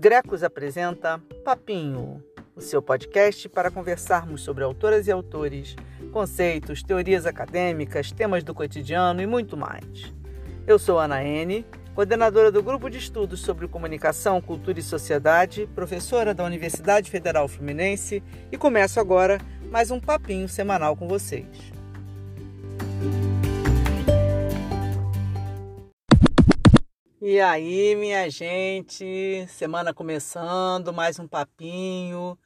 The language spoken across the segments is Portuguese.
Grecos apresenta Papinho, o seu podcast para conversarmos sobre autoras e autores, conceitos, teorias acadêmicas, temas do cotidiano e muito mais. Eu sou Ana N, coordenadora do Grupo de Estudos sobre Comunicação, Cultura e Sociedade, professora da Universidade Federal Fluminense e começo agora mais um papinho semanal com vocês. E aí, minha gente, semana começando, mais um papinho.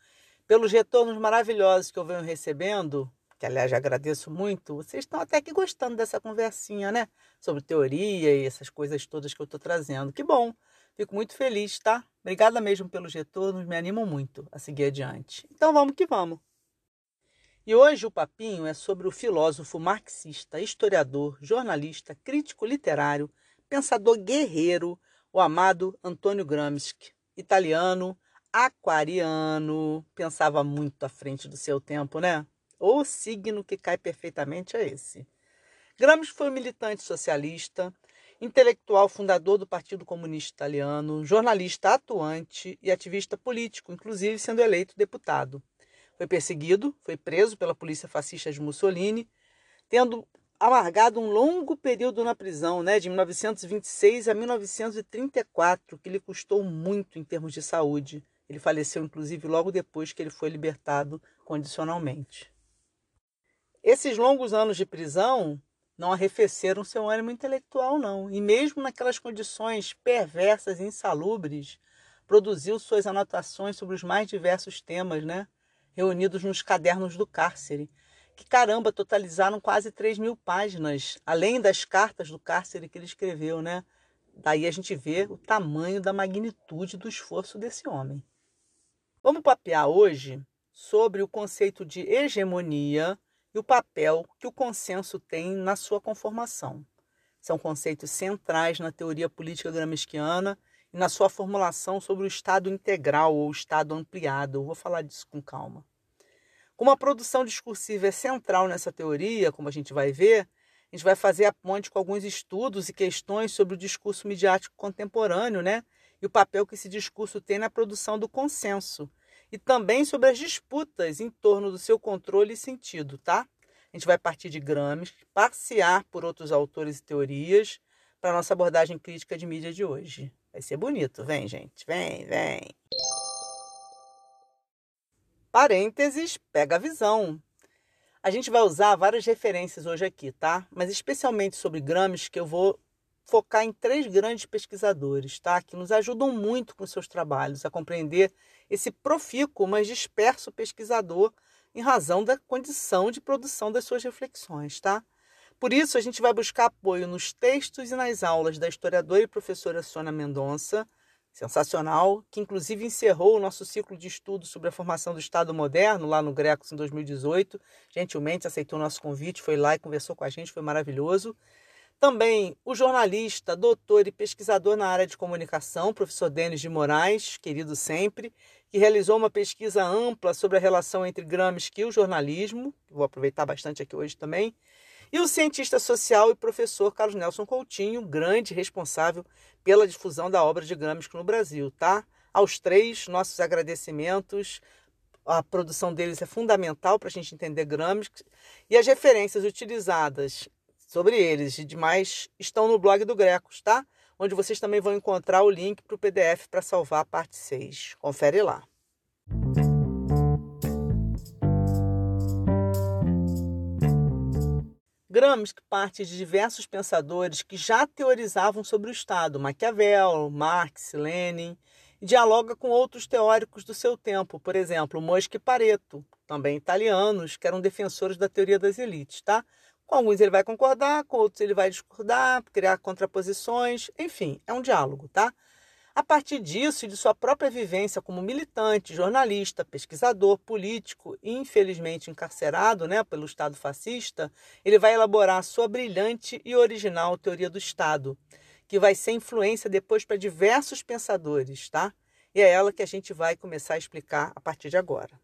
Pelos retornos maravilhosos que eu venho recebendo, que aliás agradeço muito, vocês estão até que gostando dessa conversinha, né? Sobre teoria e essas coisas todas que eu estou trazendo. Que bom, fico muito feliz, tá? Obrigada mesmo pelos retornos, me animam muito a seguir adiante. Então vamos que vamos. E hoje o papinho é sobre o filósofo marxista, historiador, jornalista, crítico literário pensador guerreiro, o amado Antônio Gramsci, italiano, aquariano, pensava muito à frente do seu tempo, né? O signo que cai perfeitamente é esse. Gramsci foi um militante socialista, intelectual fundador do Partido Comunista Italiano, jornalista atuante e ativista político, inclusive sendo eleito deputado. Foi perseguido, foi preso pela polícia fascista de Mussolini, tendo amargado um longo período na prisão, né, de 1926 a 1934, que lhe custou muito em termos de saúde. Ele faleceu, inclusive, logo depois que ele foi libertado condicionalmente. Esses longos anos de prisão não arrefeceram seu ânimo intelectual, não. E mesmo naquelas condições perversas e insalubres, produziu suas anotações sobre os mais diversos temas, né? reunidos nos cadernos do cárcere, que caramba, totalizaram quase 3 mil páginas, além das cartas do cárcere que ele escreveu, né? Daí a gente vê o tamanho da magnitude do esforço desse homem. Vamos papear hoje sobre o conceito de hegemonia e o papel que o consenso tem na sua conformação. São conceitos centrais na teoria política gramsciana e na sua formulação sobre o Estado integral ou Estado ampliado. Eu vou falar disso com calma. Como a produção discursiva é central nessa teoria, como a gente vai ver, a gente vai fazer a ponte com alguns estudos e questões sobre o discurso midiático contemporâneo, né? E o papel que esse discurso tem na produção do consenso. E também sobre as disputas em torno do seu controle e sentido, tá? A gente vai partir de Gramsci, passear por outros autores e teorias para nossa abordagem crítica de mídia de hoje. Vai ser bonito. Vem, gente. Vem, vem. Parênteses, pega a visão. A gente vai usar várias referências hoje aqui, tá? Mas especialmente sobre Gramsci, que eu vou focar em três grandes pesquisadores, tá? Que nos ajudam muito com seus trabalhos a compreender esse profícuo, mas disperso pesquisador em razão da condição de produção das suas reflexões, tá? Por isso, a gente vai buscar apoio nos textos e nas aulas da historiadora e professora Sônia Mendonça, sensacional, que inclusive encerrou o nosso ciclo de estudos sobre a formação do Estado moderno lá no Grecos em 2018. Gentilmente aceitou nosso convite, foi lá e conversou com a gente, foi maravilhoso. Também o jornalista, doutor e pesquisador na área de comunicação, professor Denis de Moraes, querido sempre, que realizou uma pesquisa ampla sobre a relação entre Gramsci e o jornalismo, vou aproveitar bastante aqui hoje também, e o cientista social e professor Carlos Nelson Coutinho, grande responsável pela difusão da obra de Gramsci no Brasil, tá? Aos três, nossos agradecimentos. A produção deles é fundamental para a gente entender Gramsci. E as referências utilizadas sobre eles e demais estão no blog do Grecos, tá? Onde vocês também vão encontrar o link para o PDF para salvar a parte 6. Confere lá. Gramsci parte de diversos pensadores que já teorizavam sobre o Estado, Maquiavel, Marx, Lenin, e dialoga com outros teóricos do seu tempo, por exemplo, Mosca e Pareto, também italianos, que eram defensores da teoria das elites, tá? Com alguns ele vai concordar, com outros ele vai discordar, criar contraposições, enfim, é um diálogo, tá? A partir disso e de sua própria vivência como militante, jornalista, pesquisador, político e infelizmente encarcerado né, pelo Estado fascista, ele vai elaborar sua brilhante e original teoria do Estado, que vai ser influência depois para diversos pensadores, tá? E é ela que a gente vai começar a explicar a partir de agora.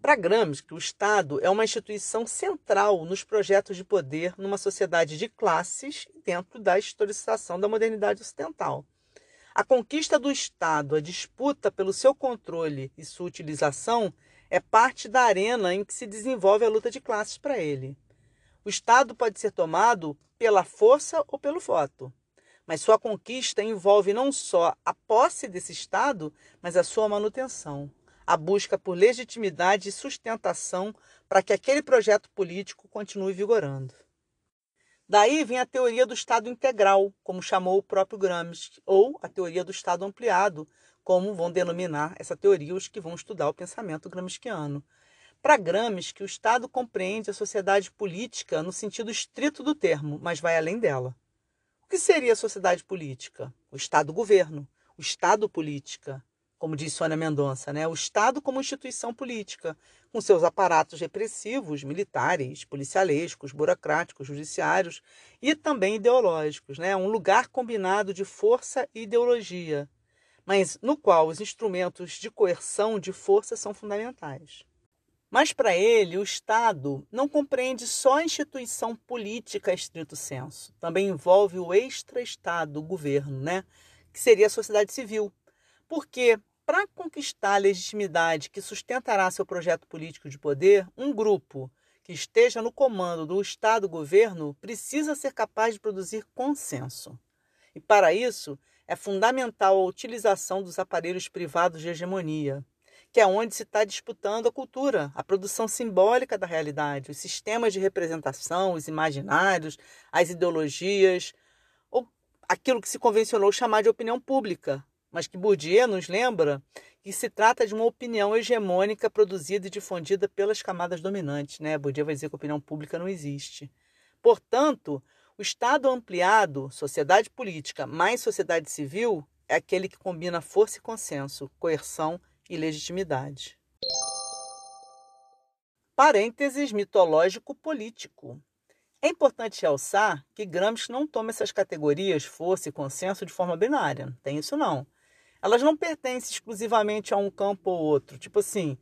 Para Gramsci, o Estado é uma instituição central nos projetos de poder numa sociedade de classes dentro da historicização da modernidade ocidental. A conquista do Estado, a disputa pelo seu controle e sua utilização é parte da arena em que se desenvolve a luta de classes para ele. O Estado pode ser tomado pela força ou pelo voto, mas sua conquista envolve não só a posse desse Estado, mas a sua manutenção, a busca por legitimidade e sustentação para que aquele projeto político continue vigorando. Daí vem a teoria do Estado integral, como chamou o próprio Gramsci, ou a teoria do Estado ampliado, como vão denominar essa teoria os que vão estudar o pensamento gramsciano. Para Gramsci, o Estado compreende a sociedade política no sentido estrito do termo, mas vai além dela. O que seria a sociedade política? O Estado-governo, o Estado-política, como diz Sônia Mendonça, né? o Estado como instituição política, com seus aparatos repressivos, militares, policialescos, burocráticos, judiciários e também ideológicos, né? um lugar combinado de força e ideologia, mas no qual os instrumentos de coerção de força são fundamentais. Mas para ele, o Estado não compreende só a instituição política estrito senso, também envolve o extra-Estado, o governo, né? que seria a sociedade civil. Porque, para conquistar a legitimidade que sustentará seu projeto político de poder, um grupo que esteja no comando do Estado-governo precisa ser capaz de produzir consenso. E para isso, é fundamental a utilização dos aparelhos privados de hegemonia, que é onde se está disputando a cultura, a produção simbólica da realidade, os sistemas de representação, os imaginários, as ideologias, ou aquilo que se convencionou chamar de opinião pública, mas que Bourdieu nos lembra que se trata de uma opinião hegemônica produzida e difundida pelas camadas dominantes. Né? Bourdieu vai dizer que a opinião pública não existe. Portanto, o Estado ampliado, sociedade política mais sociedade civil, é aquele que combina força e consenso, coerção e legitimidade. Parênteses mitológico-político. É importante realçar que Gramsci não toma essas categorias, força e consenso, de forma binária. Tem isso não. Elas não pertencem exclusivamente a um campo ou outro. Tipo assim,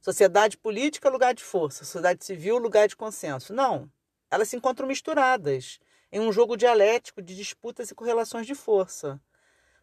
sociedade política, lugar de força, sociedade civil, lugar de consenso. Não. Elas se encontram misturadas em um jogo dialético de disputas e correlações de força.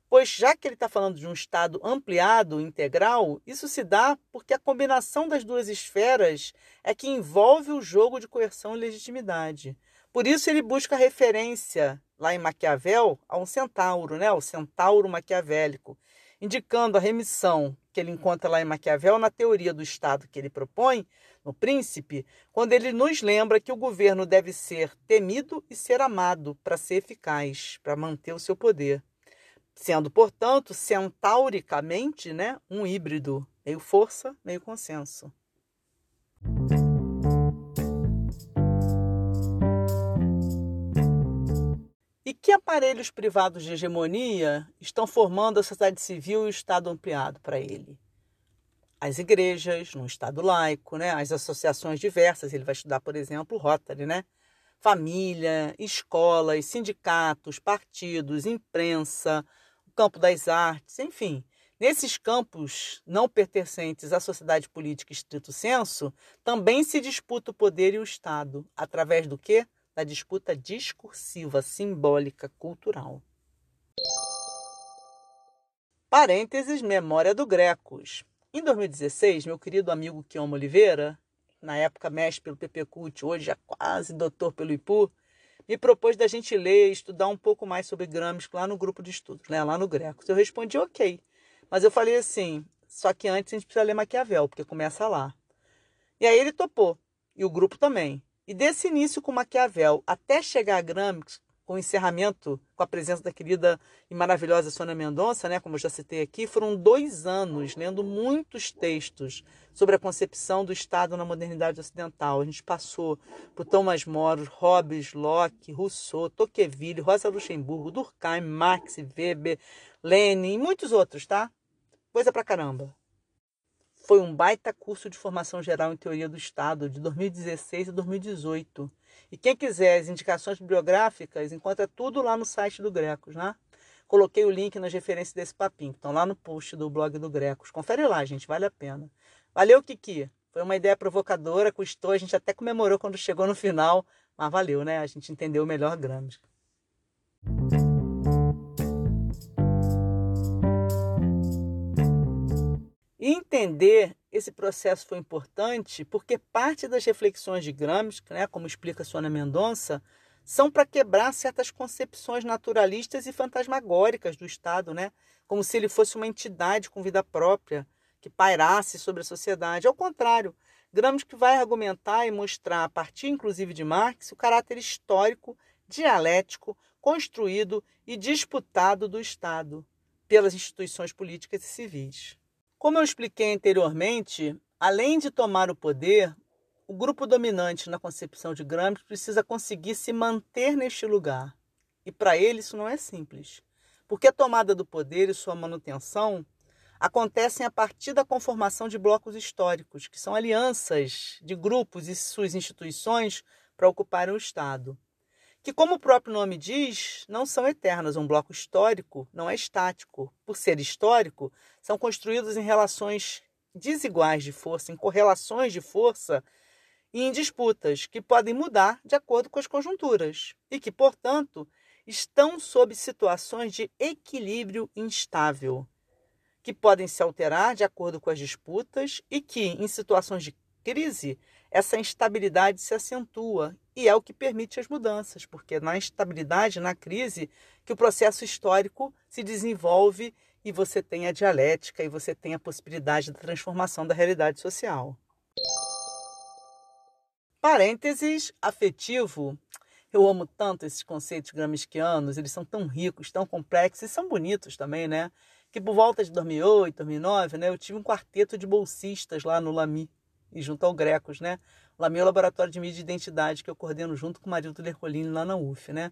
Pois, já que ele está falando de um Estado ampliado, integral, isso se dá porque a combinação das duas esferas é que envolve o jogo de coerção e legitimidade. Por isso, ele busca referência, lá em Maquiavel, a um centauro, né? o centauro maquiavélico, indicando a remissão que ele encontra lá em Maquiavel na teoria do Estado que ele propõe, no Príncipe, quando ele nos lembra que o governo deve ser temido e ser amado para ser eficaz, para manter o seu poder sendo, portanto, centauricamente né, um híbrido, meio força, meio consenso. E que aparelhos privados de hegemonia estão formando a sociedade civil e o Estado ampliado para ele? As igrejas, no Estado laico, né? as associações diversas, ele vai estudar, por exemplo, o Rotary, né? família, escolas, sindicatos, partidos, imprensa, campo das artes, enfim. Nesses campos não pertencentes à sociedade política estrito senso, também se disputa o poder e o Estado, através do quê? Da disputa discursiva, simbólica, cultural. Parênteses, memória do Grecos. Em 2016, meu querido amigo Kioma Oliveira, na época mestre pelo PPCult, hoje já quase doutor pelo IPU, me propôs da gente ler e estudar um pouco mais sobre Gramsci lá no grupo de estudos, né, lá no Greco. Eu respondi ok. Mas eu falei assim, só que antes a gente precisa ler Maquiavel, porque começa lá. E aí ele topou, e o grupo também. E desse início com Maquiavel até chegar a Gramsci, com o encerramento, com a presença da querida e maravilhosa Sônia Mendonça, né, como eu já citei aqui, foram dois anos lendo muitos textos sobre a concepção do Estado na modernidade ocidental. A gente passou por Thomas More, Hobbes, Locke, Rousseau, Tocqueville, Rosa Luxemburgo, Durkheim, Marx, Weber, Lenin e muitos outros, tá? Coisa pra caramba. Foi um baita curso de formação geral em teoria do Estado de 2016 a 2018 e quem quiser as indicações bibliográficas, encontra tudo lá no site do Grecos, né? Coloquei o link nas referências desse papinho, que estão lá no post do blog do Grecos. Confere lá, gente, vale a pena. Valeu, Kiki. Foi uma ideia provocadora, custou, a gente até comemorou quando chegou no final, mas valeu, né? A gente entendeu melhor Gramsci. E entender esse processo foi importante porque parte das reflexões de Gramsci, né, como explica Sônia Mendonça, são para quebrar certas concepções naturalistas e fantasmagóricas do Estado, né? como se ele fosse uma entidade com vida própria, que pairasse sobre a sociedade. Ao contrário, Gramsci vai argumentar e mostrar, a partir inclusive de Marx, o caráter histórico, dialético, construído e disputado do Estado pelas instituições políticas e civis. Como eu expliquei anteriormente, além de tomar o poder, o grupo dominante na concepção de Gramsci precisa conseguir se manter neste lugar. E para ele isso não é simples, porque a tomada do poder e sua manutenção acontecem a partir da conformação de blocos históricos, que são alianças de grupos e suas instituições para ocuparem o Estado que, como o próprio nome diz, não são eternas. Um bloco histórico não é estático. Por ser histórico, são construídos em relações desiguais de força, em correlações de força e em disputas que podem mudar de acordo com as conjunturas e que, portanto, estão sob situações de equilíbrio instável, que podem se alterar de acordo com as disputas e que, em situações de crise, essa instabilidade se acentua e é o que permite as mudanças, porque na instabilidade, na crise, que o processo histórico se desenvolve e você tem a dialética e você tem a possibilidade da transformação da realidade social. Parênteses afetivo. Eu amo tanto esses conceitos gramscianos, eles são tão ricos, tão complexos e são bonitos também, né? Que por volta de 2008, 2009, né, eu tive um quarteto de bolsistas lá no Lami e junto ao Grecos, né? Lá meu laboratório de mídia e identidade que eu coordeno junto com o Marildo Lercolini lá na UF, né?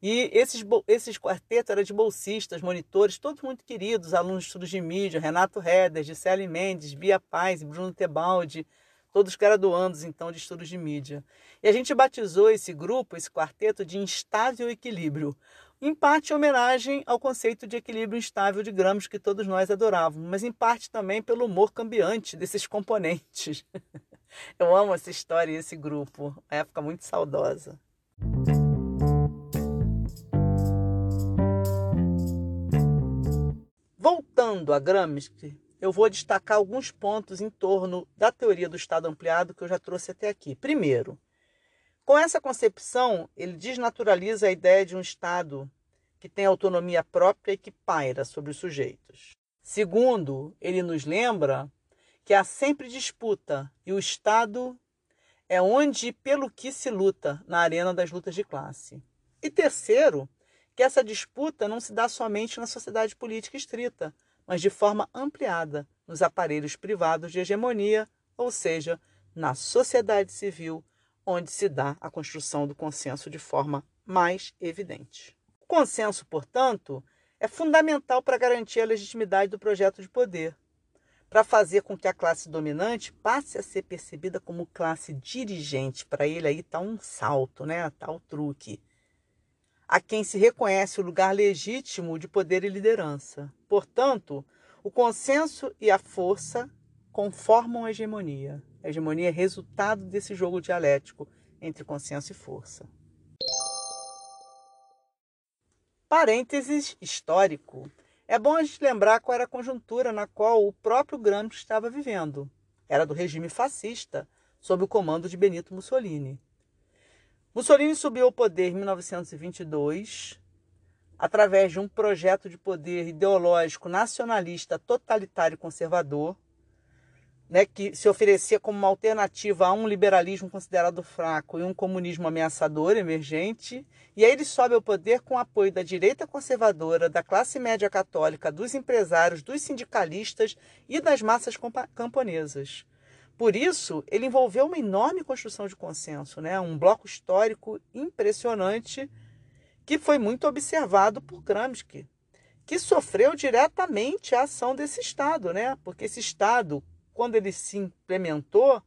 E esses, esses quartetos eram de bolsistas, monitores, todos muito queridos, alunos de estudos de mídia, Renato Reder, Gisele Mendes, Bia Paz, Bruno Tebaldi, todos graduandos então de estudos de mídia. E a gente batizou esse grupo, esse quarteto, de instável equilíbrio. Em parte, em homenagem ao conceito de equilíbrio instável de Gramsci que todos nós adorávamos, mas em parte também pelo humor cambiante desses componentes. Eu amo essa história e esse grupo, uma época muito saudosa. Voltando a Gramsci, eu vou destacar alguns pontos em torno da teoria do Estado ampliado que eu já trouxe até aqui. Primeiro, com essa concepção, ele desnaturaliza a ideia de um Estado que tem autonomia própria e que paira sobre os sujeitos. Segundo, ele nos lembra que há sempre disputa e o Estado é onde pelo que se luta na arena das lutas de classe. E terceiro, que essa disputa não se dá somente na sociedade política estrita, mas de forma ampliada nos aparelhos privados de hegemonia, ou seja, na sociedade civil, onde se dá a construção do consenso de forma mais evidente. O consenso, portanto, é fundamental para garantir a legitimidade do projeto de poder, para fazer com que a classe dominante passe a ser percebida como classe dirigente. Para ele aí está um salto, né? Está o truque. A quem se reconhece o lugar legítimo de poder e liderança. Portanto, o consenso e a força conformam a hegemonia. A hegemonia é resultado desse jogo dialético entre consenso e força. Parênteses histórico. É bom a gente lembrar qual era a conjuntura na qual o próprio Gramsci estava vivendo. Era do regime fascista, sob o comando de Benito Mussolini. Mussolini subiu ao poder em 1922 através de um projeto de poder ideológico nacionalista, totalitário conservador, né, que se oferecia como uma alternativa a um liberalismo considerado fraco e um comunismo ameaçador, emergente. E aí ele sobe ao poder com o apoio da direita conservadora, da classe média católica, dos empresários, dos sindicalistas e das massas camponesas. Por isso, ele envolveu uma enorme construção de consenso, né? um bloco histórico impressionante que foi muito observado por Gramsci, que sofreu diretamente a ação desse Estado, né? porque esse Estado, quando ele se implementou,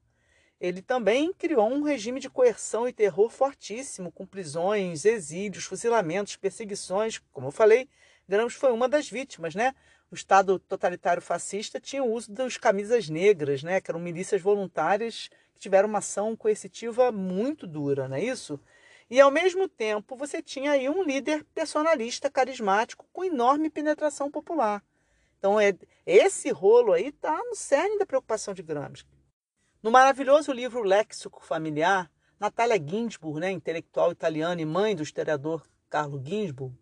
ele também criou um regime de coerção e terror fortíssimo, com prisões, exílios, fuzilamentos, perseguições. Como eu falei, Gramsci foi uma das vítimas, né? O Estado totalitário fascista tinha o uso das camisas negras, né? Que eram milícias voluntárias que tiveram uma ação coercitiva muito dura, não é isso? E ao mesmo tempo você tinha aí um líder personalista carismático com enorme penetração popular Então, é, esse rolo aí está no cerne da preocupação de Gramsci. No maravilhoso livro Léxico Familiar, Natália Ginsburg, né, intelectual italiana e mãe do historiador Carlo Ginsburg,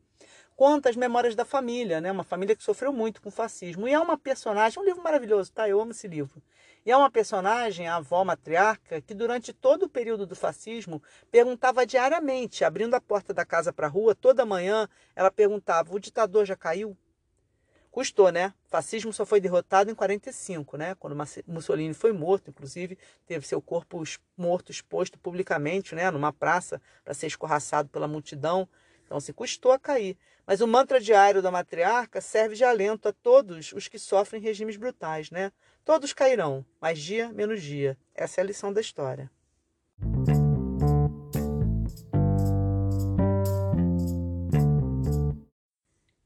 conta as memórias da família, né? Uma família que sofreu muito com o fascismo. E é uma personagem, é um livro maravilhoso, tá? Eu amo esse livro. E é uma personagem, a avó matriarca, que durante todo o período do fascismo perguntava diariamente, abrindo a porta da casa para a rua, toda manhã, ela perguntava: "O ditador já caiu?" Custou, né? O fascismo só foi derrotado em 45, né? Quando Mussolini foi morto, inclusive, teve seu corpo morto exposto publicamente, né, numa praça para ser escorraçado pela multidão. Então, se custou a cair. Mas o mantra diário da matriarca serve de alento a todos os que sofrem regimes brutais, né? Todos cairão, mais dia menos dia. Essa é a lição da história.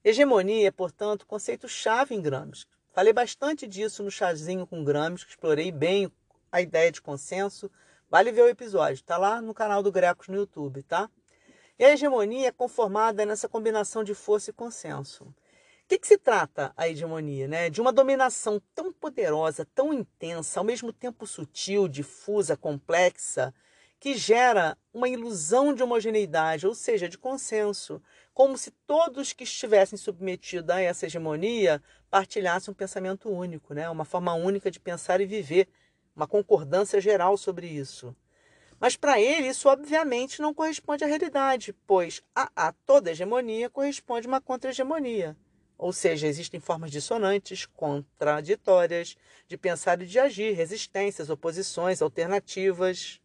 Hegemonia é, portanto, conceito-chave em Gramsci. Falei bastante disso no chazinho com Gramsci, explorei bem a ideia de consenso. Vale ver o episódio, tá lá no canal do Grecos no YouTube, tá? E a hegemonia é conformada nessa combinação de força e consenso. O que, que se trata a hegemonia? Né? De uma dominação tão poderosa, tão intensa, ao mesmo tempo sutil, difusa, complexa, que gera uma ilusão de homogeneidade, ou seja, de consenso, como se todos que estivessem submetidos a essa hegemonia partilhassem um pensamento único, né? uma forma única de pensar e viver, uma concordância geral sobre isso. Mas para ele, isso obviamente não corresponde à realidade, pois a, a toda hegemonia corresponde uma contra-hegemonia. Ou seja, existem formas dissonantes, contraditórias, de pensar e de agir, resistências, oposições, alternativas.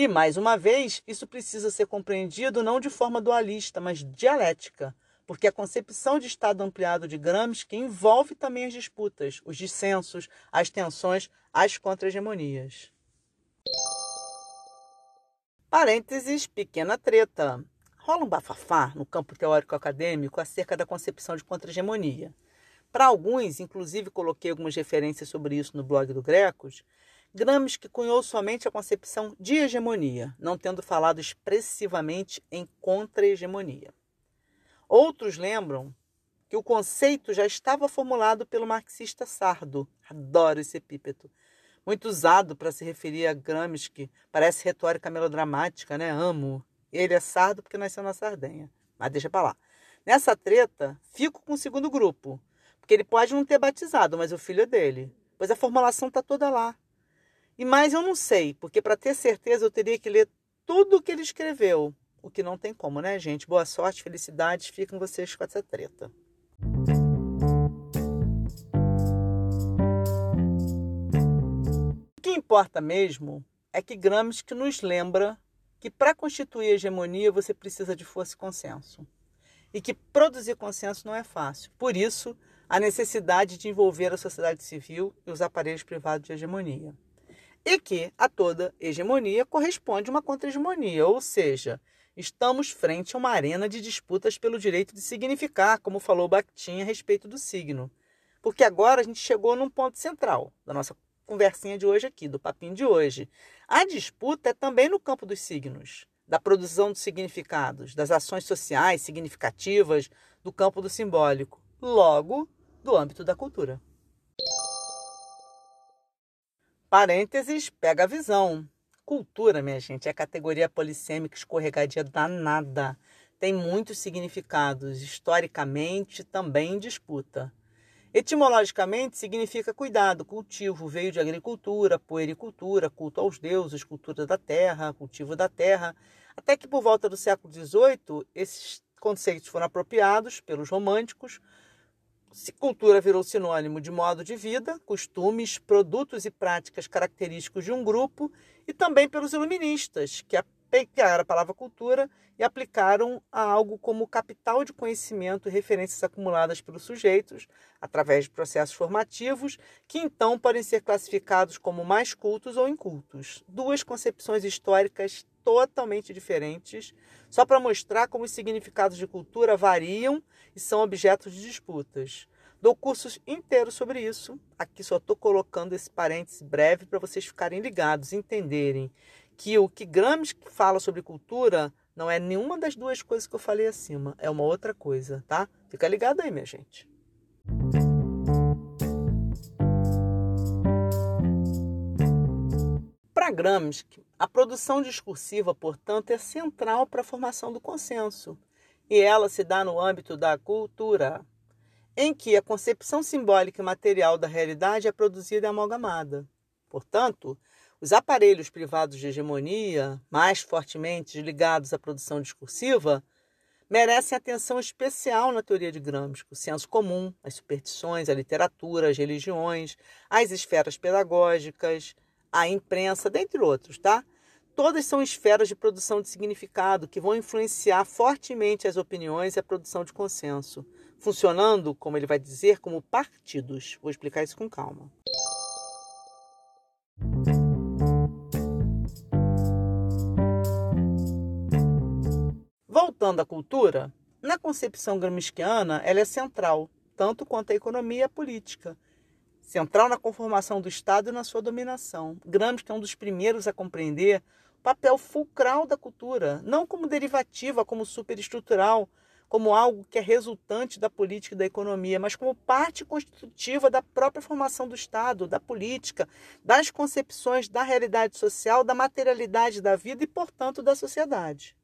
E, mais uma vez, isso precisa ser compreendido não de forma dualista, mas dialética, porque a concepção de Estado ampliado de Gramsci envolve também as disputas, os dissensos, as tensões, as contra-hegemonias. Parênteses, pequena treta. Rola um bafafá no campo teórico acadêmico acerca da concepção de contra-hegemonia. Para alguns, inclusive coloquei algumas referências sobre isso no blog do Grecos, Gramsci cunhou somente a concepção de hegemonia, não tendo falado expressivamente em contra-hegemonia. Outros lembram que o conceito já estava formulado pelo marxista Sardo, adoro esse epípeto, muito usado para se referir a Gramsci, parece retórica melodramática, né? Amo. Ele é sardo porque nasceu na Sardenha. Mas deixa para lá. Nessa treta, fico com o segundo grupo, porque ele pode não ter batizado, mas o filho é dele. Pois a formulação está toda lá. E mais eu não sei, porque para ter certeza eu teria que ler tudo o que ele escreveu. O que não tem como, né, gente? Boa sorte, felicidades, ficam vocês com essa treta. importa mesmo é que Gramsci nos lembra que para constituir hegemonia você precisa de força e consenso. E que produzir consenso não é fácil. Por isso, a necessidade de envolver a sociedade civil e os aparelhos privados de hegemonia. E que a toda hegemonia corresponde uma contra-hegemonia, ou seja, estamos frente a uma arena de disputas pelo direito de significar, como falou Bakhtin a respeito do signo. Porque agora a gente chegou num ponto central da nossa conversinha de hoje aqui, do papinho de hoje. A disputa é também no campo dos signos, da produção de significados, das ações sociais significativas, do campo do simbólico, logo, do âmbito da cultura. Parênteses, pega a visão. Cultura, minha gente, é categoria polissêmica escorregadia danada. Tem muitos significados, historicamente também em disputa. Etimologicamente significa cuidado, cultivo, veio de agricultura, puericultura, culto aos deuses, cultura da terra, cultivo da terra, até que por volta do século XVIII esses conceitos foram apropriados pelos românticos. Cultura virou sinônimo de modo de vida, costumes, produtos e práticas característicos de um grupo, e também pelos iluministas, que pegaram a palavra cultura e aplicaram a algo como capital de conhecimento e referências acumuladas pelos sujeitos através de processos formativos, que então podem ser classificados como mais cultos ou incultos. Duas concepções históricas totalmente diferentes, só para mostrar como os significados de cultura variam e são objetos de disputas. Dou cursos inteiros sobre isso. Aqui só estou colocando esse parênteses breve para vocês ficarem ligados, entenderem que o que Gramsci fala sobre cultura não é nenhuma das duas coisas que eu falei acima, é uma outra coisa, tá? Fica ligado aí, minha gente. Para Gramsci, a produção discursiva, portanto, é central para a formação do consenso e ela se dá no âmbito da cultura, em que a concepção simbólica e material da realidade é produzida e amalgamada. Portanto, os aparelhos privados de hegemonia, mais fortemente ligados à produção discursiva, merecem atenção especial na teoria de Gramsci, o senso comum, as superstições, a literatura, as religiões, as esferas pedagógicas, a imprensa, dentre outros, tá? Todas são esferas de produção de significado que vão influenciar fortemente as opiniões e a produção de consenso funcionando, como ele vai dizer, como partidos. Vou explicar isso com calma. Voltando à cultura, na concepção gramsciana, ela é central, tanto quanto a economia e a política. Central na conformação do Estado e na sua dominação. Gramsci é um dos primeiros a compreender papel fulcral da cultura, não como derivativa, como superestrutural, como algo que é resultante da política e da economia, mas como parte constitutiva da própria formação do Estado, da política, das concepções da realidade social, da materialidade da vida e, portanto, da sociedade.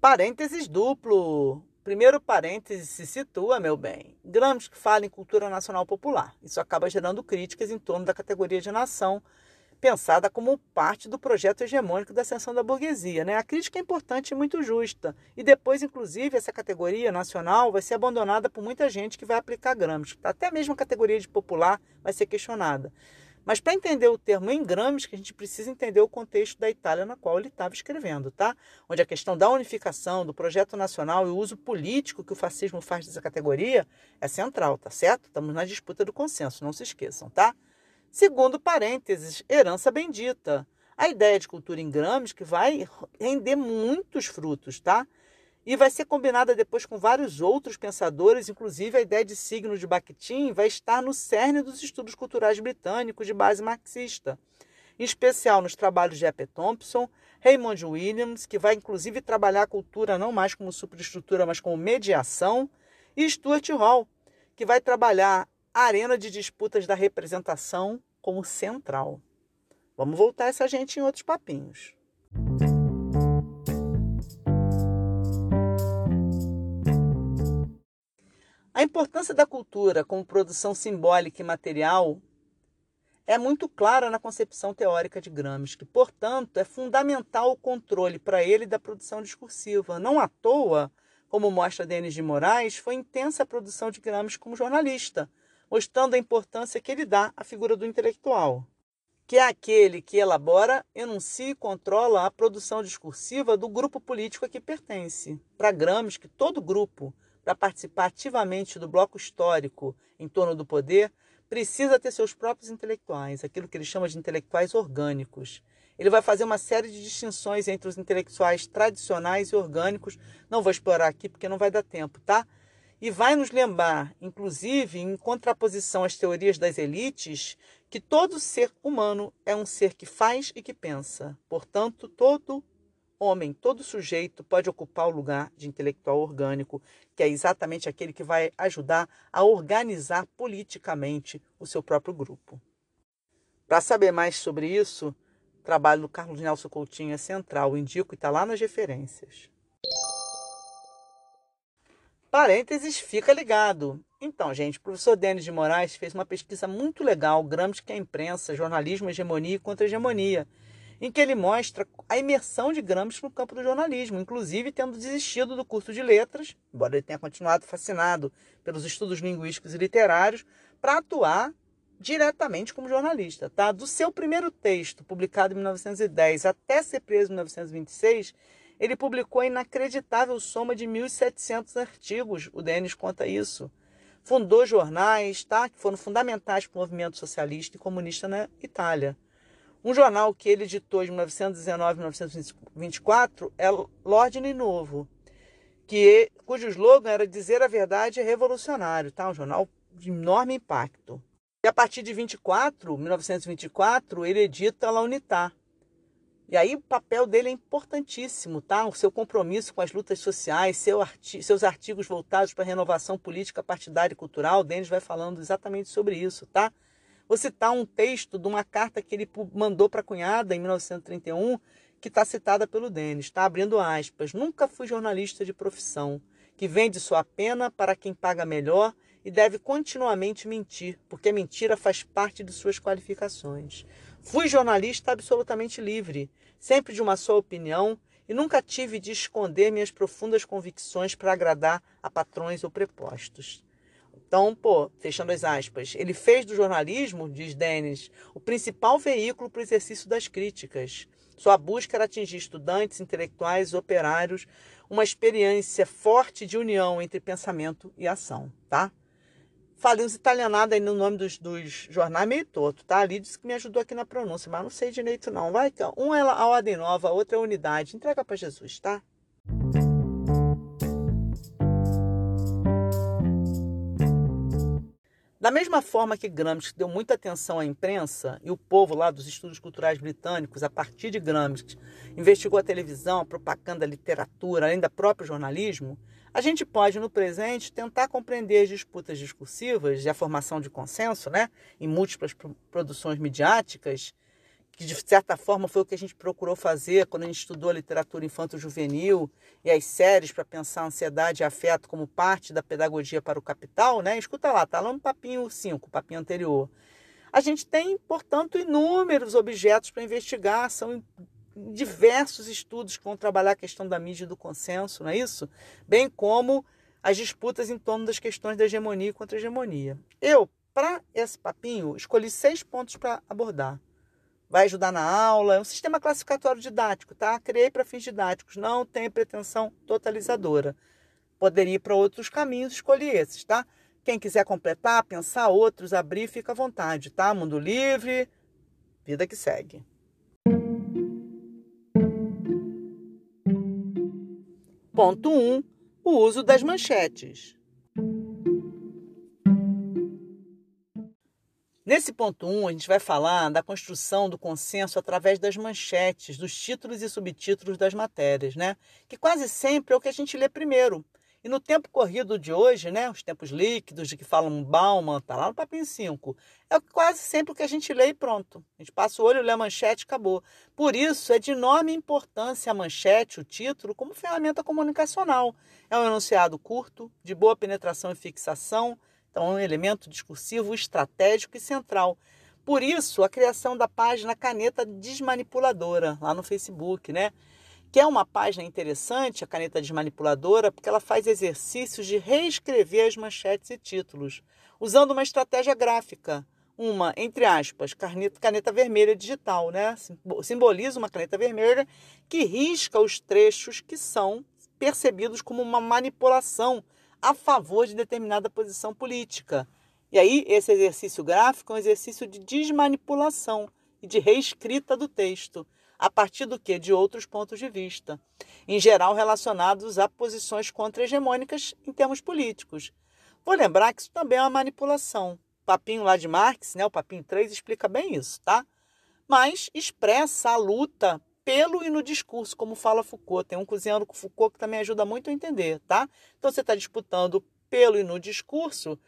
Parênteses duplo. Primeiro parêntese se situa, meu bem. Gramsci fala em cultura nacional popular. Isso acaba gerando críticas em torno da categoria de nação, pensada como parte do projeto hegemônico da ascensão da burguesia. Né? A crítica é importante e muito justa. E depois, inclusive, essa categoria nacional vai ser abandonada por muita gente que vai aplicar Gramsci. Até mesmo a categoria de popular vai ser questionada. Mas para entender o termo em Gramsci, a gente precisa entender o contexto da Itália na qual ele estava escrevendo, tá? Onde a questão da unificação, do projeto nacional e o uso político que o fascismo faz dessa categoria é central, tá certo? Estamos na disputa do consenso, não se esqueçam, tá? Segundo parênteses, herança bendita. A ideia de cultura em Gramsci que vai render muitos frutos, tá? E vai ser combinada depois com vários outros pensadores, inclusive a ideia de signo de Bakhtin vai estar no cerne dos estudos culturais britânicos de base marxista, em especial nos trabalhos de E.P. Thompson, Raymond Williams, que vai inclusive trabalhar a cultura não mais como superestrutura, mas como mediação, e Stuart Hall, que vai trabalhar a arena de disputas da representação como central. Vamos voltar essa gente em outros papinhos. A importância da cultura como produção simbólica e material é muito clara na concepção teórica de Gramsci, portanto, é fundamental o controle para ele da produção discursiva. Não à toa, como mostra Denis de Moraes, foi intensa a produção de Gramsci como jornalista, mostrando a importância que ele dá à figura do intelectual, que é aquele que elabora, enuncia e controla a produção discursiva do grupo político a que pertence. Para Gramsci, que todo grupo, para participar ativamente do bloco histórico em torno do poder, precisa ter seus próprios intelectuais, aquilo que ele chama de intelectuais orgânicos. Ele vai fazer uma série de distinções entre os intelectuais tradicionais e orgânicos. Não vou explorar aqui porque não vai dar tempo, tá? E vai nos lembrar, inclusive, em contraposição às teorias das elites, que todo ser humano é um ser que faz e que pensa. Portanto, todo homem, todo sujeito pode ocupar o lugar de intelectual orgânico, que é exatamente aquele que vai ajudar a organizar politicamente o seu próprio grupo. Para saber mais sobre isso, o trabalho do Carlos Nelson Coutinho é central, indico e está lá nas referências. Parênteses, fica ligado. Então, gente, o professor Denis de Moraes fez uma pesquisa muito legal, Gramsci que é a imprensa, jornalismo, hegemonia e contra-hegemonia, em que ele mostra a imersão de Gramsci no campo do jornalismo, inclusive tendo desistido do curso de letras, embora ele tenha continuado fascinado pelos estudos linguísticos e literários, para atuar diretamente como jornalista. Tá? Do seu primeiro texto, publicado em 1910, até ser preso em 1926, ele publicou a inacreditável soma de 1.700 artigos, o Denis conta isso. Fundou jornais tá, que foram fundamentais para o movimento socialista e comunista na Itália. Um jornal que ele editou de 1919 a 1924 é L'Ordine Novo, que, cujo slogan era Dizer a Verdade é Revolucionário, tá? um jornal de enorme impacto. E a partir de 24, 1924, ele edita La Unità, e aí o papel dele é importantíssimo, tá? O seu compromisso com as lutas sociais, seu arti seus artigos voltados para a renovação política, partidária e cultural, o Denis vai falando exatamente sobre isso, tá? Vou citar um texto de uma carta que ele mandou para a cunhada em 1931, que está citada pelo Denis. Está abrindo aspas. Nunca fui jornalista de profissão, que vende sua pena para quem paga melhor e deve continuamente mentir, porque a mentira faz parte de suas qualificações. Fui jornalista absolutamente livre, sempre de uma só opinião e nunca tive de esconder minhas profundas convicções para agradar a patrões ou prepostos. Então, pô, fechando as aspas, ele fez do jornalismo, diz Denis, o principal veículo para o exercício das críticas. Sua busca era atingir estudantes, intelectuais, operários, uma experiência forte de união entre pensamento e ação, tá? Falei uns italianados aí no nome dos, dos jornais meio torto, tá? Ali disse que me ajudou aqui na pronúncia, mas não sei direito não. Vai, então. Um é a ordem nova, a outra é a unidade. Entrega para Jesus, tá? Da mesma forma que Gramsci deu muita atenção à imprensa e o povo lá dos estudos culturais britânicos, a partir de Gramsci, investigou a televisão, a propaganda, a literatura, além do próprio jornalismo, a gente pode, no presente, tentar compreender as disputas discursivas e a formação de consenso né, em múltiplas produções midiáticas que de certa forma foi o que a gente procurou fazer quando a gente estudou a literatura infanto-juvenil e as séries para pensar ansiedade e afeto como parte da pedagogia para o capital, né? Escuta lá, tá lá no papinho 5, papinho anterior. A gente tem, portanto, inúmeros objetos para investigar, são diversos estudos que vão trabalhar a questão da mídia e do consenso, não é isso? Bem como as disputas em torno das questões da hegemonia e contra-hegemonia. Eu, para esse papinho, escolhi seis pontos para abordar vai ajudar na aula. É um sistema classificatório didático, tá? Criei para fins didáticos, não tem pretensão totalizadora. Poderia ir para outros caminhos, escolhi esses, tá? Quem quiser completar, pensar outros, abrir, fica à vontade, tá? Mundo livre, vida que segue. Ponto 1. Um, o uso das manchetes. Nesse ponto 1, um, a gente vai falar da construção do consenso através das manchetes, dos títulos e subtítulos das matérias, né? Que quase sempre é o que a gente lê primeiro. E no tempo corrido de hoje, né, os tempos líquidos de que falam Bauman, tá lá no papinho 5, é quase sempre o que a gente lê e pronto. A gente passa o olho, lê a manchete acabou. Por isso, é de enorme importância a manchete, o título, como ferramenta comunicacional. É um enunciado curto, de boa penetração e fixação, então, é um elemento discursivo estratégico e central. Por isso, a criação da página Caneta Desmanipuladora, lá no Facebook, né? Que é uma página interessante, a Caneta Desmanipuladora, porque ela faz exercícios de reescrever as manchetes e títulos, usando uma estratégia gráfica. Uma, entre aspas, caneta, caneta vermelha digital, né? Simboliza uma caneta vermelha que risca os trechos que são percebidos como uma manipulação a favor de determinada posição política. E aí, esse exercício gráfico é um exercício de desmanipulação e de reescrita do texto, a partir do que? De outros pontos de vista, em geral relacionados a posições contra-hegemônicas em termos políticos. Vou lembrar que isso também é uma manipulação. O papinho lá de Marx, né, o papinho 3, explica bem isso, tá? Mas expressa a luta pelo e no discurso, como fala Foucault. Tem um cozinhando com Foucault que também ajuda muito a entender, tá? Então você está disputando pelo e no discurso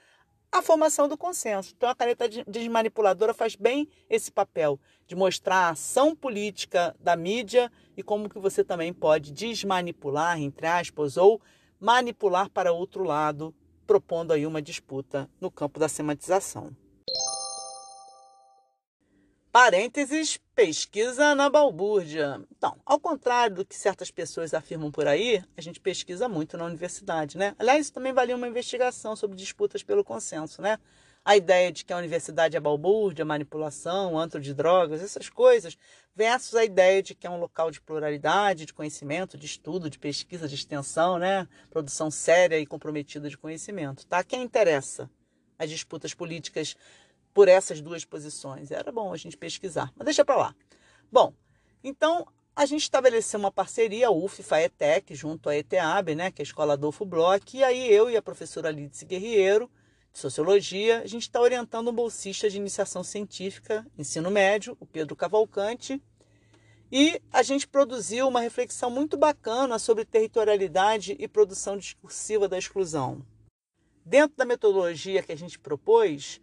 a formação do consenso. Então a caneta desmanipuladora faz bem esse papel de mostrar a ação política da mídia e como que você também pode desmanipular, entre aspas, ou manipular para outro lado, propondo aí uma disputa no campo da sematização. Parênteses, pesquisa na balbúrdia. Então, ao contrário do que certas pessoas afirmam por aí, a gente pesquisa muito na universidade, né? Aliás, isso também valia uma investigação sobre disputas pelo consenso, né? A ideia de que a universidade é balbúrdia, manipulação, antro de drogas, essas coisas, versus a ideia de que é um local de pluralidade, de conhecimento, de estudo, de pesquisa, de extensão, né? Produção séria e comprometida de conhecimento, tá? Quem interessa? As disputas políticas por essas duas posições. Era bom a gente pesquisar, mas deixa para lá. Bom, então a gente estabeleceu uma parceria, UF Faetec, junto à ETEAB, né, que é a Escola Adolfo Bloch, e aí eu e a professora Lídice Guerreiro, de Sociologia, a gente está orientando um bolsista de iniciação científica, ensino médio, o Pedro Cavalcante, e a gente produziu uma reflexão muito bacana sobre territorialidade e produção discursiva da exclusão. Dentro da metodologia que a gente propôs,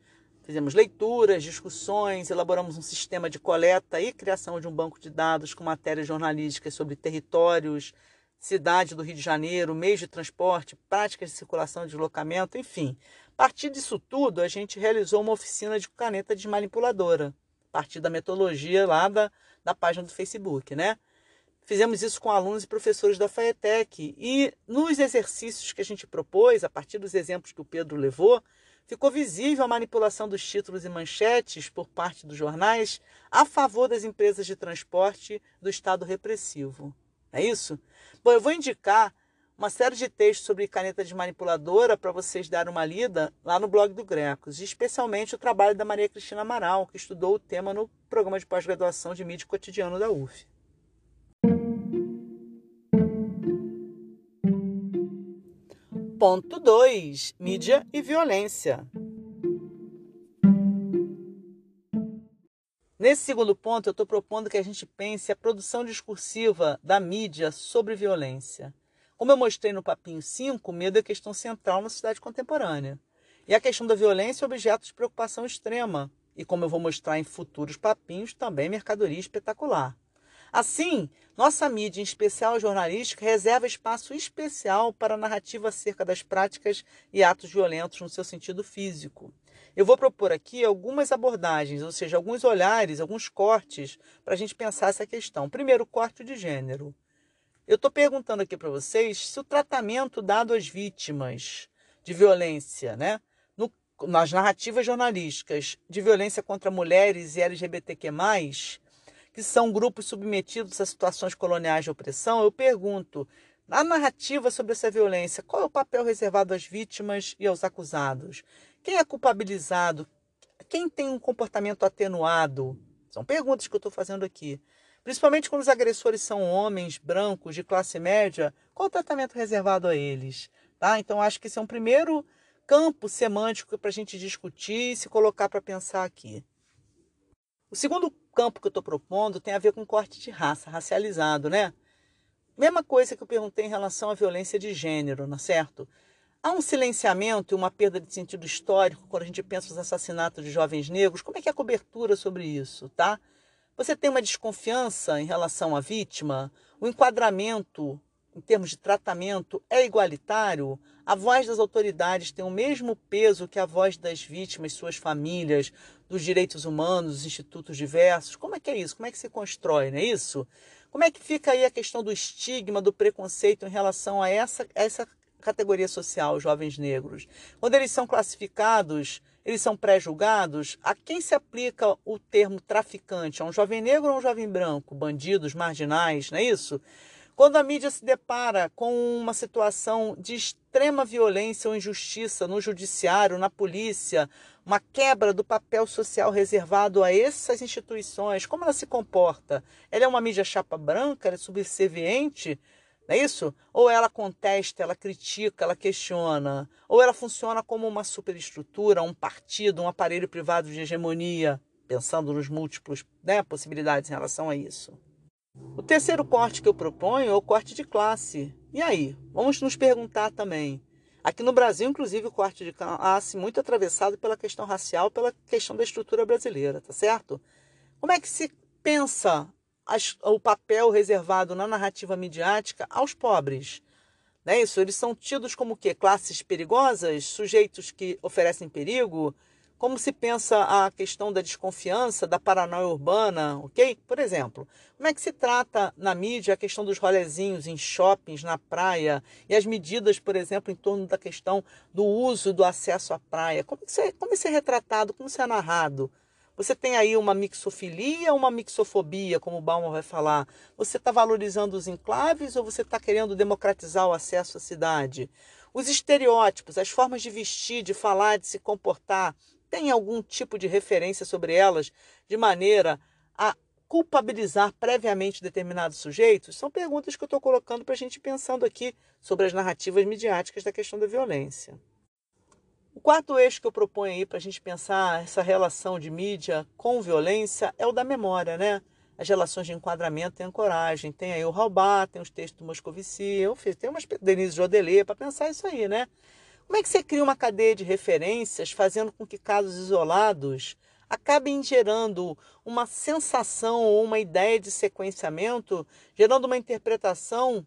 Fizemos leituras, discussões, elaboramos um sistema de coleta e criação de um banco de dados com matérias jornalísticas sobre territórios, cidade do Rio de Janeiro, meios de transporte, práticas de circulação e deslocamento, enfim. A partir disso tudo, a gente realizou uma oficina de caneta desmanipuladora, a partir da metodologia lá da, da página do Facebook, né? Fizemos isso com alunos e professores da FAETEC e nos exercícios que a gente propôs, a partir dos exemplos que o Pedro levou, ficou visível a manipulação dos títulos e manchetes por parte dos jornais a favor das empresas de transporte do Estado repressivo. É isso? Bom, eu vou indicar uma série de textos sobre caneta desmanipuladora para vocês darem uma lida lá no blog do Grecos, especialmente o trabalho da Maria Cristina Amaral, que estudou o tema no programa de pós-graduação de mídia cotidiano da UF. Ponto 2: mídia e violência. Nesse segundo ponto, eu estou propondo que a gente pense a produção discursiva da mídia sobre violência. Como eu mostrei no Papinho 5, medo é questão central na sociedade contemporânea. E a questão da violência é objeto de preocupação extrema. E como eu vou mostrar em futuros papinhos, também mercadoria espetacular. Assim, nossa mídia, em especial jornalística, reserva espaço especial para a narrativa acerca das práticas e atos violentos no seu sentido físico. Eu vou propor aqui algumas abordagens, ou seja, alguns olhares, alguns cortes, para a gente pensar essa questão. Primeiro, corte de gênero. Eu estou perguntando aqui para vocês se o tratamento dado às vítimas de violência, né, no, nas narrativas jornalísticas de violência contra mulheres e LGBTQ, que são grupos submetidos a situações coloniais de opressão, eu pergunto, na narrativa sobre essa violência, qual é o papel reservado às vítimas e aos acusados? Quem é culpabilizado? Quem tem um comportamento atenuado? São perguntas que eu estou fazendo aqui. Principalmente quando os agressores são homens brancos de classe média, qual o tratamento reservado a eles? Tá? Então, acho que esse é um primeiro campo semântico para a gente discutir e se colocar para pensar aqui. O segundo campo que eu estou propondo tem a ver com corte de raça, racializado, né? Mesma coisa que eu perguntei em relação à violência de gênero, não é certo? Há um silenciamento e uma perda de sentido histórico quando a gente pensa nos assassinatos de jovens negros. Como é que é a cobertura sobre isso, tá? Você tem uma desconfiança em relação à vítima? O enquadramento em termos de tratamento é igualitário? A voz das autoridades tem o mesmo peso que a voz das vítimas, suas famílias, dos direitos humanos, dos institutos diversos? Como é que é isso? Como é que se constrói, não é isso? Como é que fica aí a questão do estigma, do preconceito em relação a essa, essa categoria social, jovens negros? Quando eles são classificados, eles são pré-julgados, a quem se aplica o termo traficante? A um jovem negro ou a um jovem branco? Bandidos, marginais, não é isso? Quando a mídia se depara com uma situação de extrema violência ou injustiça no judiciário, na polícia, uma quebra do papel social reservado a essas instituições, como ela se comporta? Ela é uma mídia chapa branca, ela é subserviente? Não é isso? Ou ela contesta, ela critica, ela questiona? Ou ela funciona como uma superestrutura, um partido, um aparelho privado de hegemonia, pensando nos múltiplos né, possibilidades em relação a isso? O terceiro corte que eu proponho é o corte de classe. E aí? Vamos nos perguntar também. Aqui no Brasil, inclusive, o corte de classe muito atravessado pela questão racial, pela questão da estrutura brasileira, tá certo? Como é que se pensa as, o papel reservado na narrativa midiática aos pobres? Não é isso? Eles são tidos como o quê? Classes perigosas? Sujeitos que oferecem perigo? Como se pensa a questão da desconfiança, da paranoia urbana, ok? Por exemplo, como é que se trata na mídia a questão dos rolezinhos em shoppings, na praia, e as medidas, por exemplo, em torno da questão do uso do acesso à praia? Como isso é, como isso é retratado, como isso é narrado? Você tem aí uma mixofilia ou uma mixofobia, como o Bauman vai falar? Você está valorizando os enclaves ou você está querendo democratizar o acesso à cidade? Os estereótipos, as formas de vestir, de falar, de se comportar, tem algum tipo de referência sobre elas de maneira a culpabilizar previamente determinados sujeitos? São perguntas que eu estou colocando para a gente pensando aqui sobre as narrativas midiáticas da questão da violência. O quarto eixo que eu proponho aí para a gente pensar essa relação de mídia com violência é o da memória, né? As relações de enquadramento e ancoragem. Tem aí o Raubá, tem os textos do Moscovici, eu fiz, tem umas Denise Jodelet para pensar isso aí, né? Como é que você cria uma cadeia de referências fazendo com que casos isolados acabem gerando uma sensação ou uma ideia de sequenciamento, gerando uma interpretação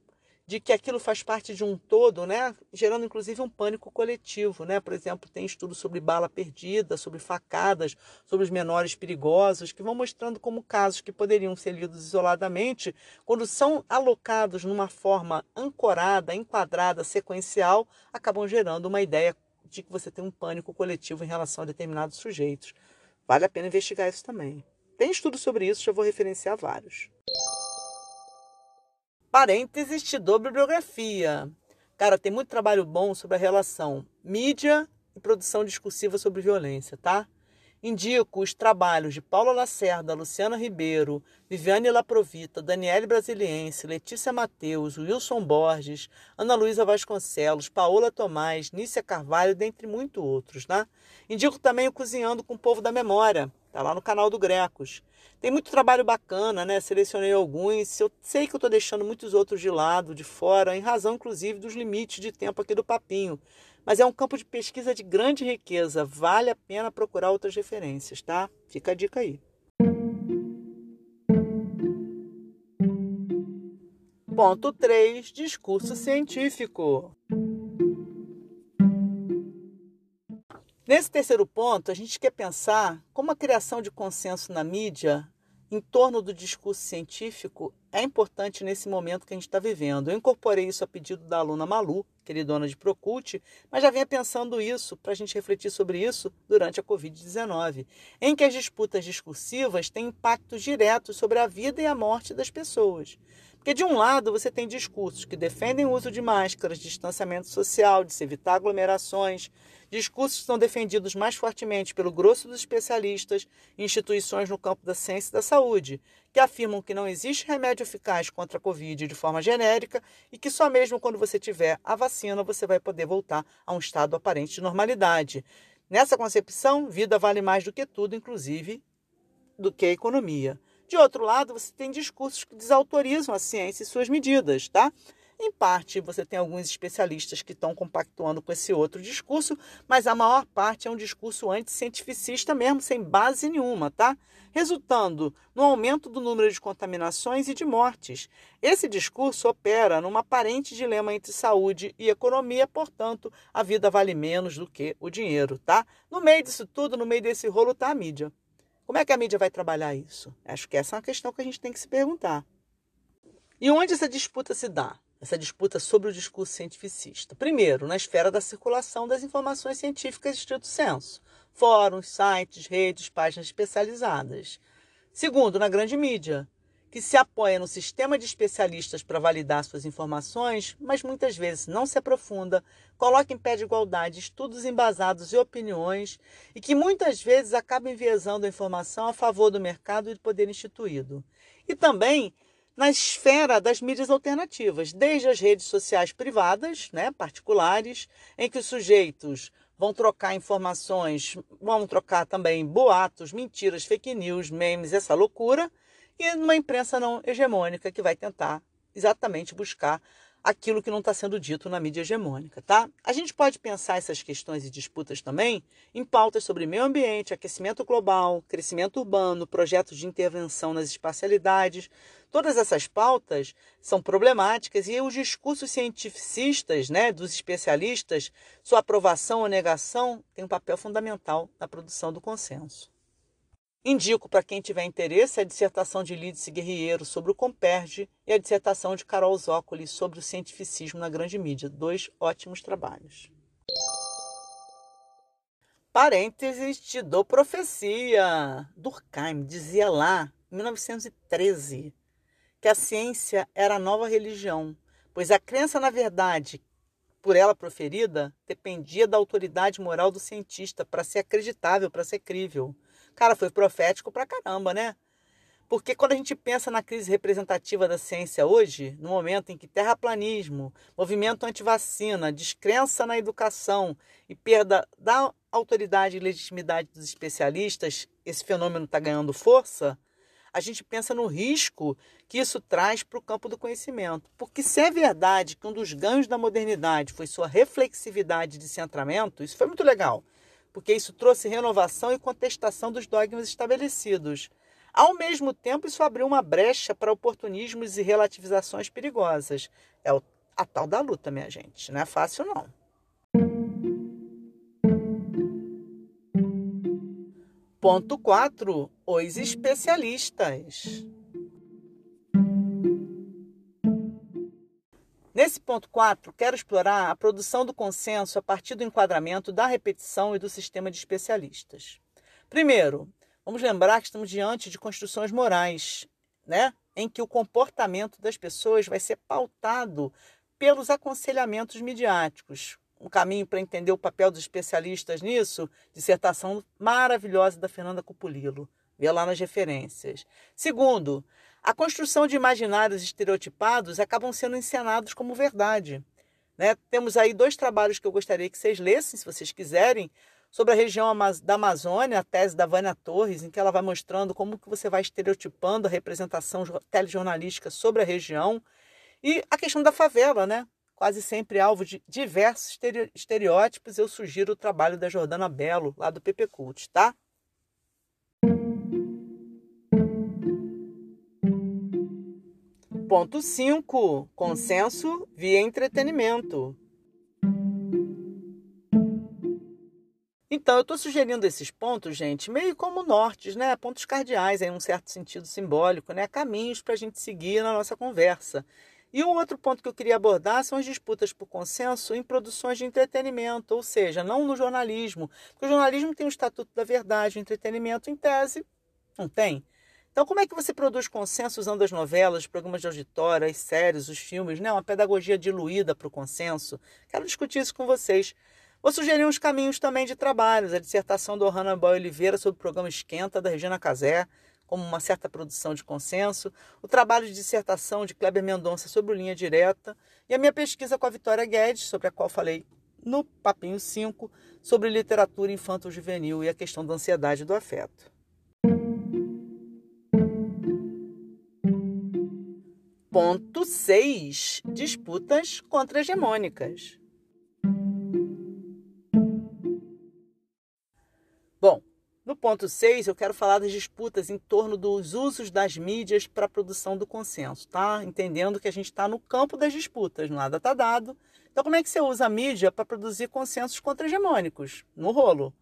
de que aquilo faz parte de um todo, né? gerando inclusive um pânico coletivo. Né? Por exemplo, tem estudos sobre bala perdida, sobre facadas, sobre os menores perigosos, que vão mostrando como casos que poderiam ser lidos isoladamente, quando são alocados numa forma ancorada, enquadrada, sequencial, acabam gerando uma ideia de que você tem um pânico coletivo em relação a determinados sujeitos. Vale a pena investigar isso também. Tem estudo sobre isso, já vou referenciar vários. Parênteses, te dou bibliografia. Cara, tem muito trabalho bom sobre a relação mídia e produção discursiva sobre violência, tá? Indico os trabalhos de Paula Lacerda, Luciana Ribeiro, Viviane Laprovita, Daniele Brasiliense, Letícia Mateus, Wilson Borges, Ana Luísa Vasconcelos, Paola Tomás, Nícia Carvalho, dentre muitos outros, né? Indico também o Cozinhando com o Povo da Memória, tá lá no canal do Grecos. Tem muito trabalho bacana, né? Selecionei alguns. Eu sei que eu estou deixando muitos outros de lado, de fora, em razão, inclusive, dos limites de tempo aqui do Papinho mas é um campo de pesquisa de grande riqueza. Vale a pena procurar outras referências, tá? Fica a dica aí. Ponto 3. Discurso científico. Nesse terceiro ponto, a gente quer pensar como a criação de consenso na mídia em torno do discurso científico é importante nesse momento que a gente está vivendo. Eu incorporei isso a pedido da aluna Malu, queridona de Procult, mas já vinha pensando isso para a gente refletir sobre isso durante a Covid-19, em que as disputas discursivas têm impactos diretos sobre a vida e a morte das pessoas. Porque, de um lado, você tem discursos que defendem o uso de máscaras, distanciamento social, de se evitar aglomerações, discursos que são defendidos mais fortemente pelo grosso dos especialistas e instituições no campo da ciência e da saúde, que afirmam que não existe remédio eficaz contra a Covid de forma genérica e que só mesmo quando você tiver a vacina você vai poder voltar a um estado aparente de normalidade. Nessa concepção, vida vale mais do que tudo, inclusive do que a economia. De outro lado, você tem discursos que desautorizam a ciência e suas medidas, tá? Em parte, você tem alguns especialistas que estão compactuando com esse outro discurso, mas a maior parte é um discurso anticientificista mesmo, sem base nenhuma, tá? Resultando no aumento do número de contaminações e de mortes. Esse discurso opera num aparente dilema entre saúde e economia, portanto, a vida vale menos do que o dinheiro, tá? No meio disso tudo, no meio desse rolo, está a mídia. Como é que a mídia vai trabalhar isso? Acho que essa é uma questão que a gente tem que se perguntar. E onde essa disputa se dá? Essa disputa sobre o discurso cientificista. Primeiro, na esfera da circulação das informações científicas estrito senso. Fóruns, sites, redes, páginas especializadas. Segundo, na grande mídia, que se apoia no sistema de especialistas para validar suas informações, mas muitas vezes não se aprofunda, coloca em pé de igualdade estudos embasados e opiniões e que muitas vezes acaba enviesando a informação a favor do mercado e do poder instituído. E também na esfera das mídias alternativas, desde as redes sociais privadas, né, particulares, em que os sujeitos vão trocar informações, vão trocar também boatos, mentiras, fake news, memes, essa loucura, e numa imprensa não hegemônica que vai tentar exatamente buscar aquilo que não está sendo dito na mídia hegemônica, tá? A gente pode pensar essas questões e disputas também em pautas sobre meio ambiente, aquecimento global, crescimento urbano, projetos de intervenção nas espacialidades. Todas essas pautas são problemáticas e os discursos cientificistas, né, dos especialistas, sua aprovação ou negação tem um papel fundamental na produção do consenso. Indico para quem tiver interesse a dissertação de Lídice Guerriero sobre o Comperge e a dissertação de Carol Zócoli sobre o cientificismo na grande mídia. Dois ótimos trabalhos. Parênteses, te dou profecia. Durkheim dizia lá, em 1913, que a ciência era a nova religião, pois a crença na verdade por ela proferida dependia da autoridade moral do cientista para ser acreditável, para ser crível. Cara, foi profético pra caramba, né? Porque quando a gente pensa na crise representativa da ciência hoje, no momento em que terraplanismo, movimento antivacina, descrença na educação e perda da autoridade e legitimidade dos especialistas, esse fenômeno está ganhando força, a gente pensa no risco que isso traz para o campo do conhecimento. Porque se é verdade que um dos ganhos da modernidade foi sua reflexividade de centramento, isso foi muito legal, porque isso trouxe renovação e contestação dos dogmas estabelecidos. Ao mesmo tempo, isso abriu uma brecha para oportunismos e relativizações perigosas. É a tal da luta, minha gente. Não é fácil, não. Ponto 4. Os especialistas. Nesse ponto 4, quero explorar a produção do consenso a partir do enquadramento da repetição e do sistema de especialistas. Primeiro, vamos lembrar que estamos diante de construções morais, né? em que o comportamento das pessoas vai ser pautado pelos aconselhamentos midiáticos, um caminho para entender o papel dos especialistas nisso, dissertação maravilhosa da Fernanda Cupolilo. Vê lá nas referências. Segundo, a construção de imaginários estereotipados acabam sendo encenados como verdade. Né? Temos aí dois trabalhos que eu gostaria que vocês lessem, se vocês quiserem, sobre a região da Amazônia, a tese da Vânia Torres, em que ela vai mostrando como que você vai estereotipando a representação telejornalística sobre a região. E a questão da favela, né? quase sempre alvo de diversos estereótipos, eu sugiro o trabalho da Jordana Belo, lá do PP Cult, tá? Ponto 5. Consenso via entretenimento. Então, eu estou sugerindo esses pontos, gente, meio como nortes, né? Pontos cardeais, em um certo sentido simbólico, né? Caminhos para a gente seguir na nossa conversa. E um outro ponto que eu queria abordar são as disputas por consenso em produções de entretenimento, ou seja, não no jornalismo. Porque o jornalismo tem o estatuto da verdade, o entretenimento, em tese, não tem. Então, como é que você produz consenso usando as novelas, programas de auditório, as séries, os filmes, né? uma pedagogia diluída para o consenso? Quero discutir isso com vocês. Vou sugerir uns caminhos também de trabalhos. A dissertação do Boy Oliveira sobre o programa Esquenta, da Regina Casé, como uma certa produção de consenso, o trabalho de dissertação de Kleber Mendonça sobre o Linha Direta e a minha pesquisa com a Vitória Guedes, sobre a qual falei no Papinho 5, sobre literatura infanto-juvenil e a questão da ansiedade e do afeto. Ponto 6. Disputas contra-hegemônicas. Bom, no ponto 6, eu quero falar das disputas em torno dos usos das mídias para a produção do consenso, tá? Entendendo que a gente está no campo das disputas, nada está dado. Então, como é que você usa a mídia para produzir consensos contra-hegemônicos? No rolo.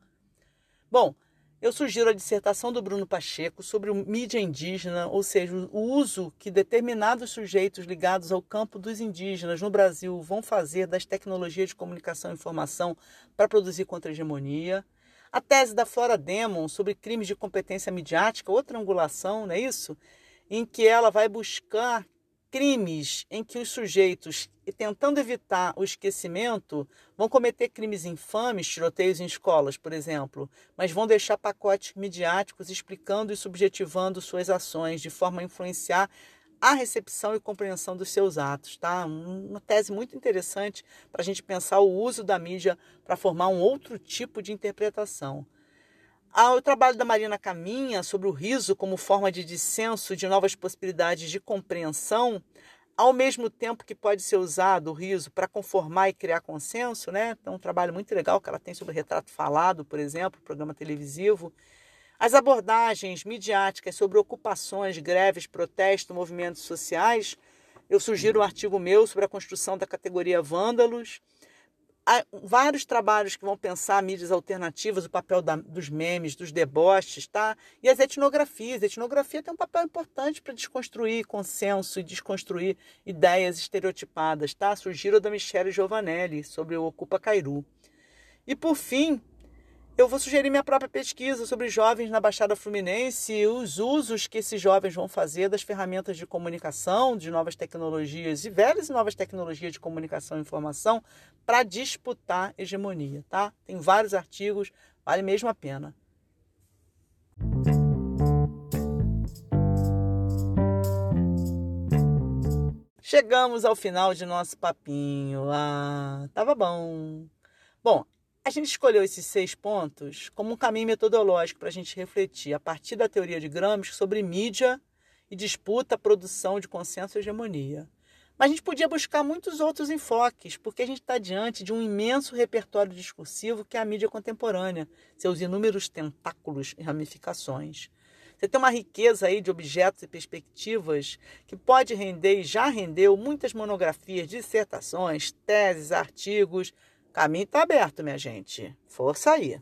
Bom, eu sugiro a dissertação do Bruno Pacheco sobre o mídia indígena, ou seja, o uso que determinados sujeitos ligados ao campo dos indígenas no Brasil vão fazer das tecnologias de comunicação e informação para produzir contra-hegemonia. A tese da Flora Demon sobre crimes de competência midiática, outra angulação, não é isso? Em que ela vai buscar crimes em que os sujeitos, tentando evitar o esquecimento, vão cometer crimes infames, tiroteios em escolas, por exemplo, mas vão deixar pacotes midiáticos explicando e subjetivando suas ações de forma a influenciar a recepção e compreensão dos seus atos, tá? Uma tese muito interessante para a gente pensar o uso da mídia para formar um outro tipo de interpretação. O trabalho da Marina Caminha sobre o riso como forma de dissenso de novas possibilidades de compreensão, ao mesmo tempo que pode ser usado o riso para conformar e criar consenso, né? Então, um trabalho muito legal que ela tem sobre retrato falado, por exemplo, programa televisivo. As abordagens midiáticas sobre ocupações, greves, protestos, movimentos sociais, eu sugiro um artigo meu sobre a construção da categoria vândalos. Há vários trabalhos que vão pensar mídias alternativas, o papel da, dos memes, dos deboches, tá? E as etnografias. A etnografia tem um papel importante para desconstruir consenso e desconstruir ideias estereotipadas, tá? Sugiro da Michelle Giovanelli sobre o Ocupa Cairu. E por fim, eu vou sugerir minha própria pesquisa sobre jovens na Baixada Fluminense e os usos que esses jovens vão fazer das ferramentas de comunicação, de novas tecnologias e velhas e novas tecnologias de comunicação e informação para disputar hegemonia, tá? Tem vários artigos, vale mesmo a pena. Chegamos ao final de nosso papinho. Ah, tava bom. Bom, A gente escolheu esses seis pontos como um caminho metodológico para a gente refletir, a partir da teoria de Gramsci, sobre mídia e disputa, produção de consenso e hegemonia. Mas a gente podia buscar muitos outros enfoques, porque a gente está diante de um imenso repertório discursivo que é a mídia contemporânea, seus inúmeros tentáculos e ramificações. Você tem uma riqueza aí de objetos e perspectivas que pode render e já rendeu muitas monografias, dissertações, teses, artigos. Caminho está aberto, minha gente. Força aí!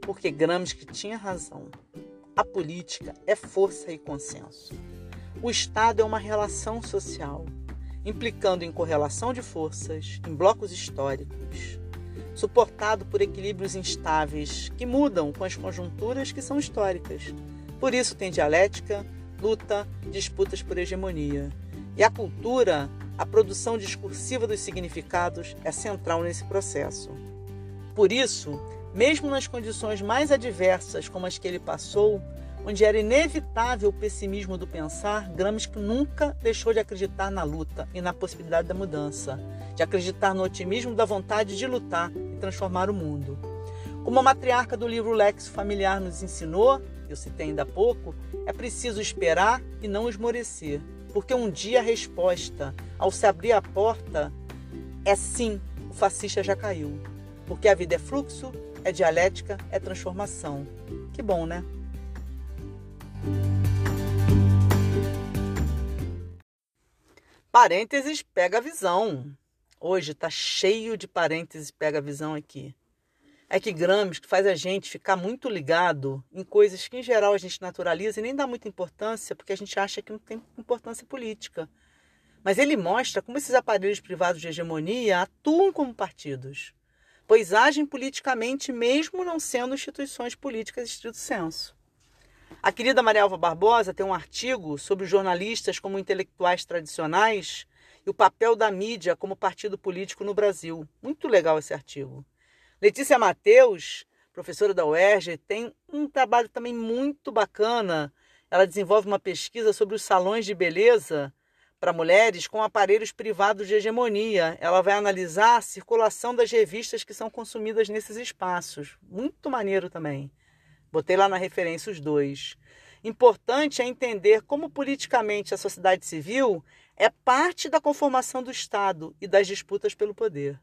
Porque Gramsci tinha razão. A política é força e consenso. O Estado é uma relação social, implicando em correlação de forças, em blocos históricos, suportado por equilíbrios instáveis que mudam com as conjunturas que são históricas. Por isso tem dialética, luta, disputas por hegemonia. E a cultura, a produção discursiva dos significados, é central nesse processo. Por isso, mesmo nas condições mais adversas como as que ele passou, onde era inevitável o pessimismo do pensar, Gramsci nunca deixou de acreditar na luta e na possibilidade da mudança, de acreditar no otimismo da vontade de lutar e transformar o mundo. Como a matriarca do livro Lexo Familiar nos ensinou, eu citei ainda há pouco, é preciso esperar e não esmorecer, porque um dia a resposta, ao se abrir a porta, é sim, o fascista já caiu. Porque a vida é fluxo, é dialética, é transformação. Que bom, né? Parênteses pega visão. Hoje está cheio de parênteses pega visão aqui. É que Gramsci faz a gente ficar muito ligado em coisas que, em geral, a gente naturaliza e nem dá muita importância porque a gente acha que não tem importância política. Mas ele mostra como esses aparelhos privados de hegemonia atuam como partidos, pois agem politicamente mesmo não sendo instituições políticas estrito senso. A querida Maria Alva Barbosa tem um artigo sobre jornalistas como intelectuais tradicionais e o papel da mídia como partido político no Brasil. Muito legal esse artigo. Letícia Mateus, professora da UERJ, tem um trabalho também muito bacana. Ela desenvolve uma pesquisa sobre os salões de beleza para mulheres com aparelhos privados de hegemonia. Ela vai analisar a circulação das revistas que são consumidas nesses espaços. Muito maneiro também. Botei lá na referência os dois. Importante é entender como politicamente a sociedade civil é parte da conformação do Estado e das disputas pelo poder.